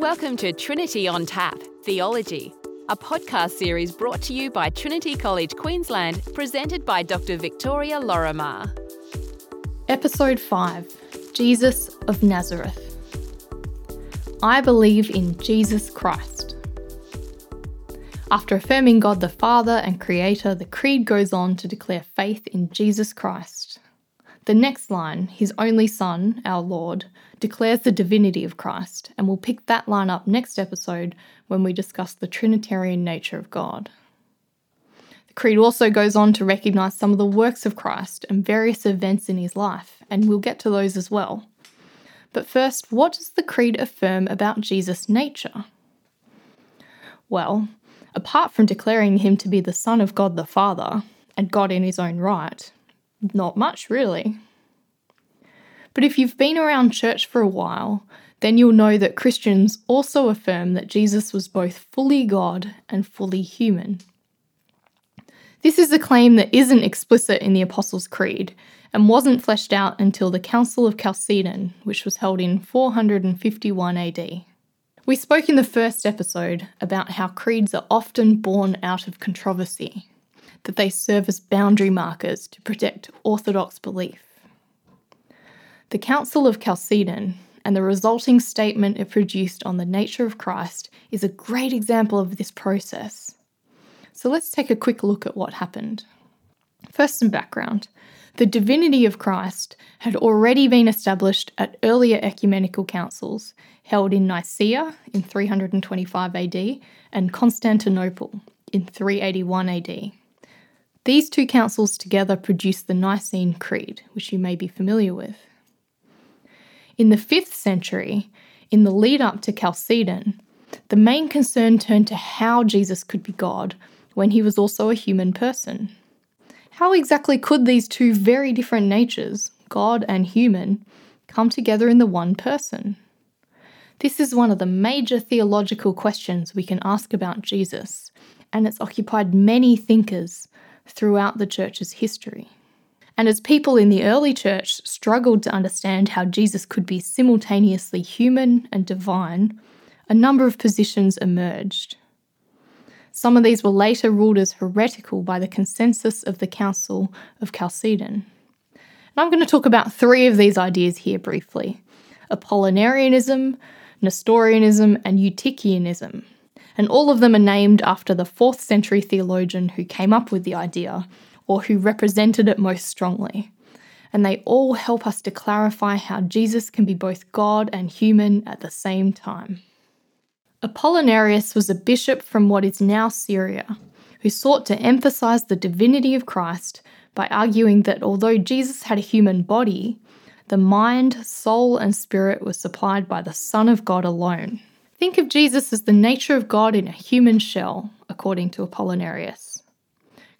Welcome to Trinity on Tap Theology, a podcast series brought to you by Trinity College Queensland, presented by Dr. Victoria Lorimer. Episode 5 Jesus of Nazareth. I believe in Jesus Christ. After affirming God the Father and Creator, the Creed goes on to declare faith in Jesus Christ. The next line, His only Son, our Lord, declares the divinity of Christ, and we'll pick that line up next episode when we discuss the Trinitarian nature of God. The Creed also goes on to recognise some of the works of Christ and various events in his life, and we'll get to those as well. But first, what does the Creed affirm about Jesus' nature? Well, apart from declaring him to be the Son of God the Father, and God in his own right, not much really. But if you've been around church for a while, then you'll know that Christians also affirm that Jesus was both fully God and fully human. This is a claim that isn't explicit in the Apostles' Creed and wasn't fleshed out until the Council of Chalcedon, which was held in 451 AD. We spoke in the first episode about how creeds are often born out of controversy, that they serve as boundary markers to protect orthodox belief. The Council of Chalcedon and the resulting statement it produced on the nature of Christ is a great example of this process. So let's take a quick look at what happened. First, some background. The divinity of Christ had already been established at earlier ecumenical councils held in Nicaea in 325 AD and Constantinople in 381 AD. These two councils together produced the Nicene Creed, which you may be familiar with. In the 5th century, in the lead up to Chalcedon, the main concern turned to how Jesus could be God when he was also a human person. How exactly could these two very different natures, God and human, come together in the one person? This is one of the major theological questions we can ask about Jesus, and it's occupied many thinkers throughout the church's history. And as people in the early church struggled to understand how Jesus could be simultaneously human and divine, a number of positions emerged. Some of these were later ruled as heretical by the consensus of the Council of Chalcedon. And I'm going to talk about three of these ideas here briefly Apollinarianism, Nestorianism, and Eutychianism. And all of them are named after the 4th century theologian who came up with the idea or who represented it most strongly. And they all help us to clarify how Jesus can be both God and human at the same time. Apollinarius was a bishop from what is now Syria, who sought to emphasize the divinity of Christ by arguing that although Jesus had a human body, the mind, soul, and spirit were supplied by the Son of God alone. Think of Jesus as the nature of God in a human shell, according to Apollinarius.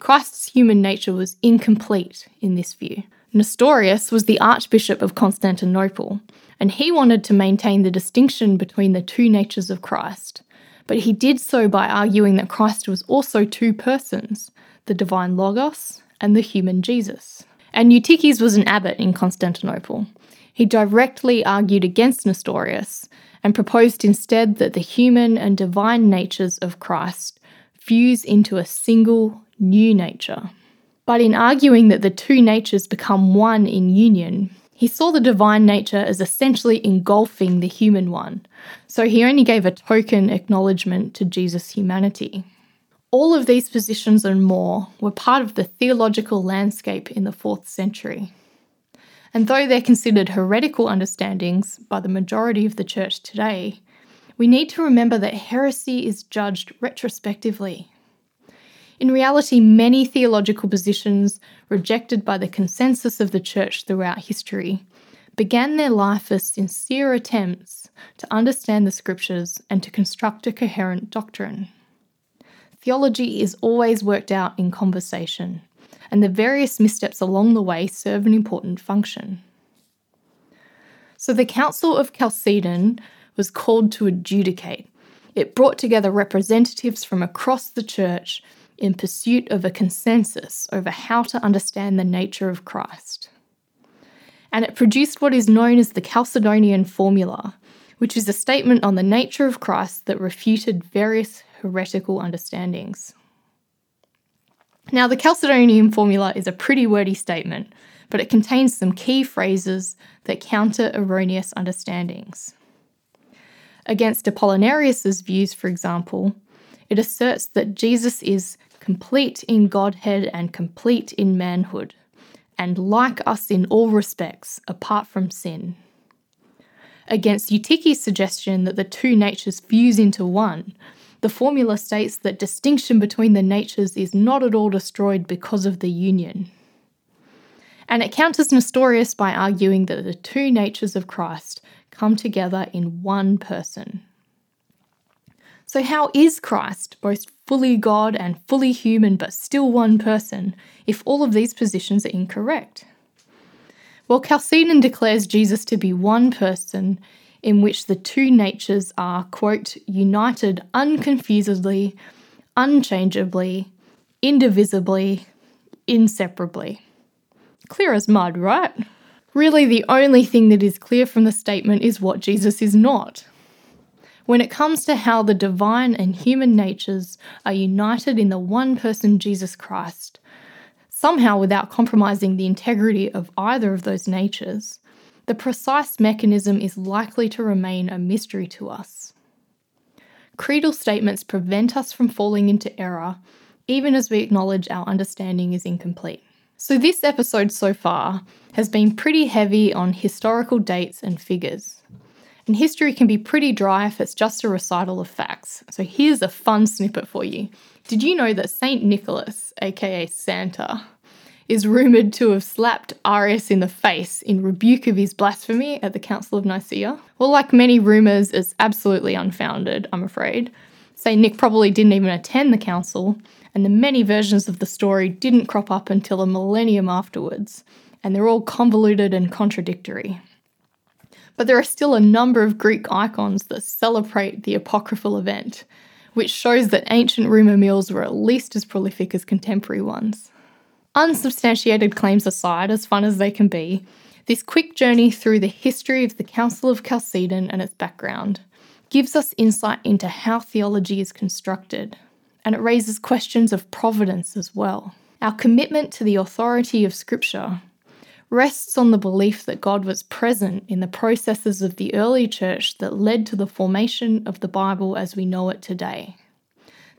Christ's human nature was incomplete in this view. Nestorius was the Archbishop of Constantinople, and he wanted to maintain the distinction between the two natures of Christ. But he did so by arguing that Christ was also two persons the divine Logos and the human Jesus. And Eutyches was an abbot in Constantinople. He directly argued against Nestorius and proposed instead that the human and divine natures of Christ fuse into a single new nature. But in arguing that the two natures become one in union, he saw the divine nature as essentially engulfing the human one, so he only gave a token acknowledgement to Jesus' humanity. All of these positions and more were part of the theological landscape in the 4th century. And though they're considered heretical understandings by the majority of the church today, we need to remember that heresy is judged retrospectively in reality, many theological positions rejected by the consensus of the church throughout history began their life as sincere attempts to understand the scriptures and to construct a coherent doctrine. Theology is always worked out in conversation, and the various missteps along the way serve an important function. So, the Council of Chalcedon was called to adjudicate. It brought together representatives from across the church in pursuit of a consensus over how to understand the nature of Christ. And it produced what is known as the Chalcedonian formula, which is a statement on the nature of Christ that refuted various heretical understandings. Now, the Chalcedonian formula is a pretty wordy statement, but it contains some key phrases that counter erroneous understandings. Against Apollinarius's views, for example, it asserts that Jesus is complete in Godhead and complete in manhood, and like us in all respects, apart from sin. Against Eutyches' suggestion that the two natures fuse into one, the formula states that distinction between the natures is not at all destroyed because of the union. And it counters Nestorius by arguing that the two natures of Christ come together in one person. So, how is Christ both fully God and fully human but still one person if all of these positions are incorrect? Well, Chalcedon declares Jesus to be one person in which the two natures are, quote, united unconfusedly, unchangeably, indivisibly, inseparably. Clear as mud, right? Really, the only thing that is clear from the statement is what Jesus is not. When it comes to how the divine and human natures are united in the one person Jesus Christ, somehow without compromising the integrity of either of those natures, the precise mechanism is likely to remain a mystery to us. Creedal statements prevent us from falling into error, even as we acknowledge our understanding is incomplete. So, this episode so far has been pretty heavy on historical dates and figures. And history can be pretty dry if it's just a recital of facts. So, here's a fun snippet for you. Did you know that St. Nicholas, aka Santa, is rumoured to have slapped Arius in the face in rebuke of his blasphemy at the Council of Nicaea. Well, like many rumours, it's absolutely unfounded, I'm afraid. St. Nick probably didn't even attend the council, and the many versions of the story didn't crop up until a millennium afterwards, and they're all convoluted and contradictory. But there are still a number of Greek icons that celebrate the apocryphal event, which shows that ancient rumour mills were at least as prolific as contemporary ones. Unsubstantiated claims aside, as fun as they can be, this quick journey through the history of the Council of Chalcedon and its background gives us insight into how theology is constructed, and it raises questions of providence as well. Our commitment to the authority of Scripture rests on the belief that God was present in the processes of the early church that led to the formation of the Bible as we know it today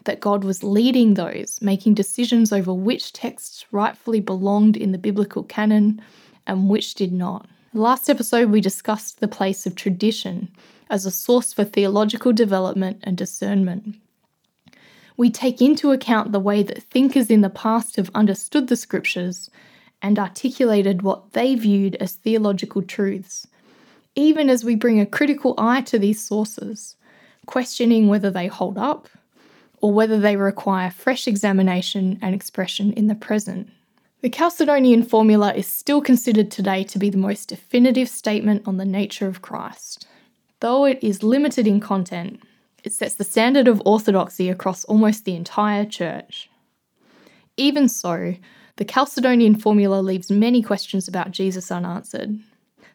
that God was leading those, making decisions over which texts rightfully belonged in the biblical canon and which did not. Last episode, we discussed the place of tradition as a source for theological development and discernment. We take into account the way that thinkers in the past have understood the scriptures and articulated what they viewed as theological truths, even as we bring a critical eye to these sources, questioning whether they hold up or whether they require fresh examination and expression in the present. The Chalcedonian formula is still considered today to be the most definitive statement on the nature of Christ. Though it is limited in content, it sets the standard of orthodoxy across almost the entire church. Even so, the Chalcedonian formula leaves many questions about Jesus unanswered.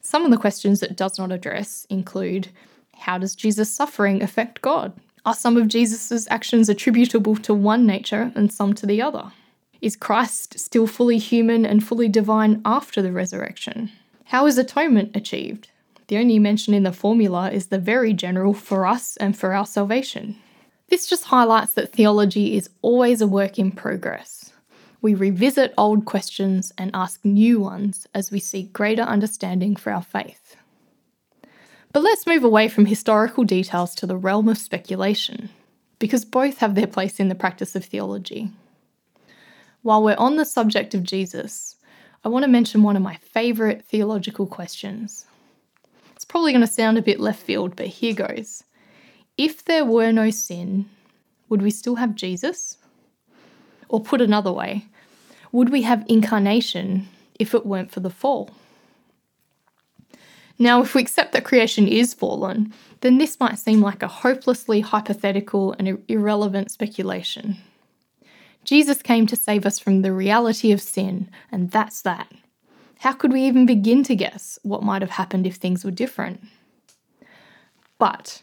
Some of the questions it does not address include how does Jesus' suffering affect God? Are some of Jesus' actions attributable to one nature and some to the other? Is Christ still fully human and fully divine after the resurrection? How is atonement achieved? The only mention in the formula is the very general for us and for our salvation. This just highlights that theology is always a work in progress. We revisit old questions and ask new ones as we seek greater understanding for our faith. But let's move away from historical details to the realm of speculation, because both have their place in the practice of theology. While we're on the subject of Jesus, I want to mention one of my favourite theological questions. It's probably going to sound a bit left field, but here goes. If there were no sin, would we still have Jesus? Or put another way, would we have incarnation if it weren't for the fall? Now, if we accept that creation is fallen, then this might seem like a hopelessly hypothetical and irrelevant speculation. Jesus came to save us from the reality of sin, and that's that. How could we even begin to guess what might have happened if things were different? But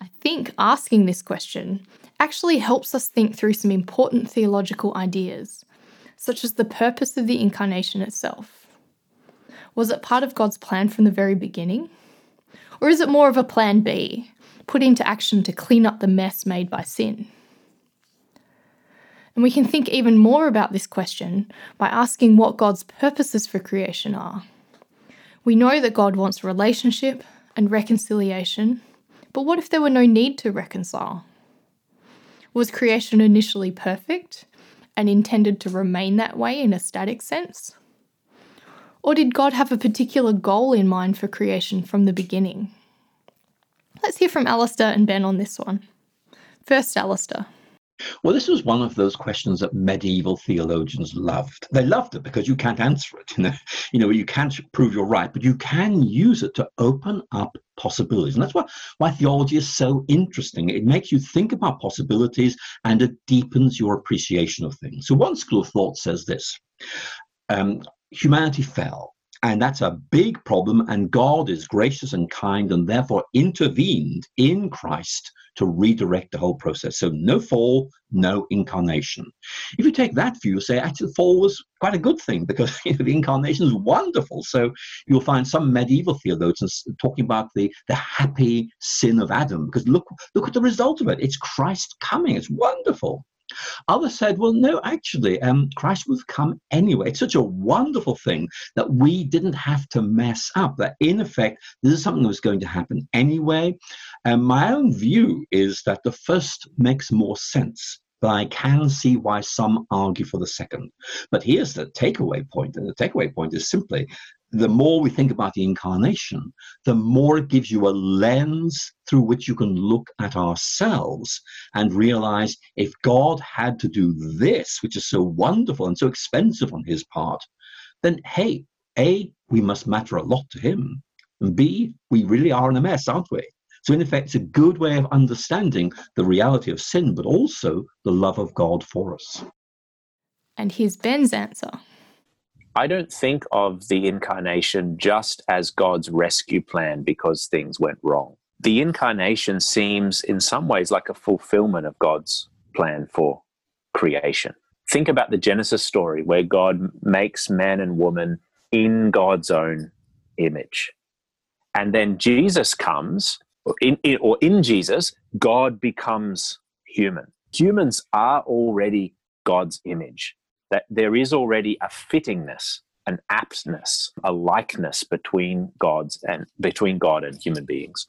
I think asking this question actually helps us think through some important theological ideas, such as the purpose of the incarnation itself. Was it part of God's plan from the very beginning? Or is it more of a plan B, put into action to clean up the mess made by sin? And we can think even more about this question by asking what God's purposes for creation are. We know that God wants relationship and reconciliation, but what if there were no need to reconcile? Was creation initially perfect and intended to remain that way in a static sense? Or did God have a particular goal in mind for creation from the beginning? Let's hear from Alistair and Ben on this one. First, Alistair. Well, this was one of those questions that medieval theologians loved. They loved it because you can't answer it. You know, you know, you can't prove you're right, but you can use it to open up possibilities. And that's why, why theology is so interesting. It makes you think about possibilities and it deepens your appreciation of things. So one school of thought says this. Um, humanity fell and that's a big problem. And God is gracious and kind and therefore intervened in Christ to redirect the whole process. So no fall, no incarnation. If you take that view, say actually the fall was quite a good thing because you know, the incarnation is wonderful. So you'll find some medieval theologians talking about the, the happy sin of Adam because look look at the result of it. It's Christ coming. It's wonderful. Others said, well, no, actually, um, Christ would come anyway. It's such a wonderful thing that we didn't have to mess up, that in effect, this is something that was going to happen anyway. And my own view is that the first makes more sense but I can see why some argue for the second. But here's the takeaway point, and the takeaway point is simply the more we think about the incarnation, the more it gives you a lens through which you can look at ourselves and realize if God had to do this, which is so wonderful and so expensive on his part, then hey, A, we must matter a lot to him. And B, we really are in a mess, aren't we? So, in effect, it's a good way of understanding the reality of sin, but also the love of God for us. And here's Ben's answer. I don't think of the incarnation just as God's rescue plan because things went wrong. The incarnation seems, in some ways, like a fulfillment of God's plan for creation. Think about the Genesis story where God makes man and woman in God's own image. And then Jesus comes, or in, or in Jesus, God becomes human. Humans are already God's image that there is already a fittingness, an aptness, a likeness between God's and between God and human beings.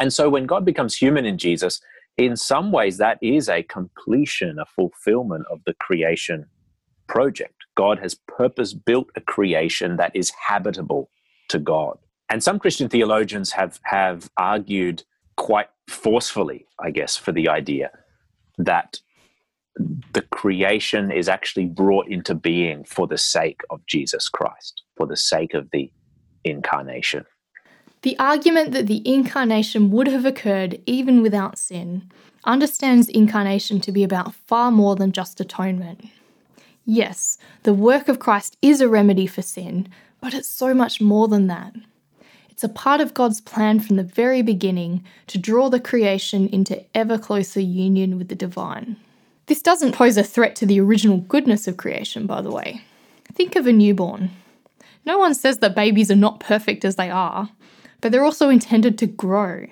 And so when God becomes human in Jesus, in some ways that is a completion, a fulfillment of the creation project. God has purpose built a creation that is habitable to God. And some Christian theologians have have argued quite forcefully, I guess, for the idea that the creation is actually brought into being for the sake of Jesus Christ, for the sake of the incarnation. The argument that the incarnation would have occurred even without sin understands incarnation to be about far more than just atonement. Yes, the work of Christ is a remedy for sin, but it's so much more than that. It's a part of God's plan from the very beginning to draw the creation into ever closer union with the divine. This doesn't pose a threat to the original goodness of creation, by the way. Think of a newborn. No one says that babies are not perfect as they are, but they're also intended to grow,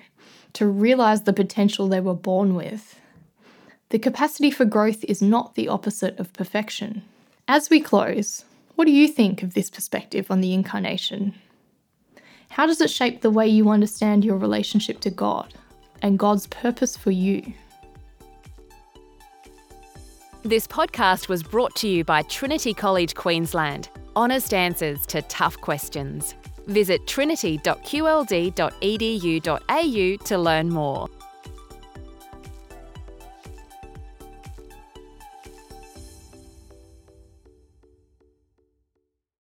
to realize the potential they were born with. The capacity for growth is not the opposite of perfection. As we close, what do you think of this perspective on the incarnation? How does it shape the way you understand your relationship to God and God's purpose for you? This podcast was brought to you by Trinity College Queensland. Honest answers to tough questions. Visit trinity.qld.edu.au to learn more.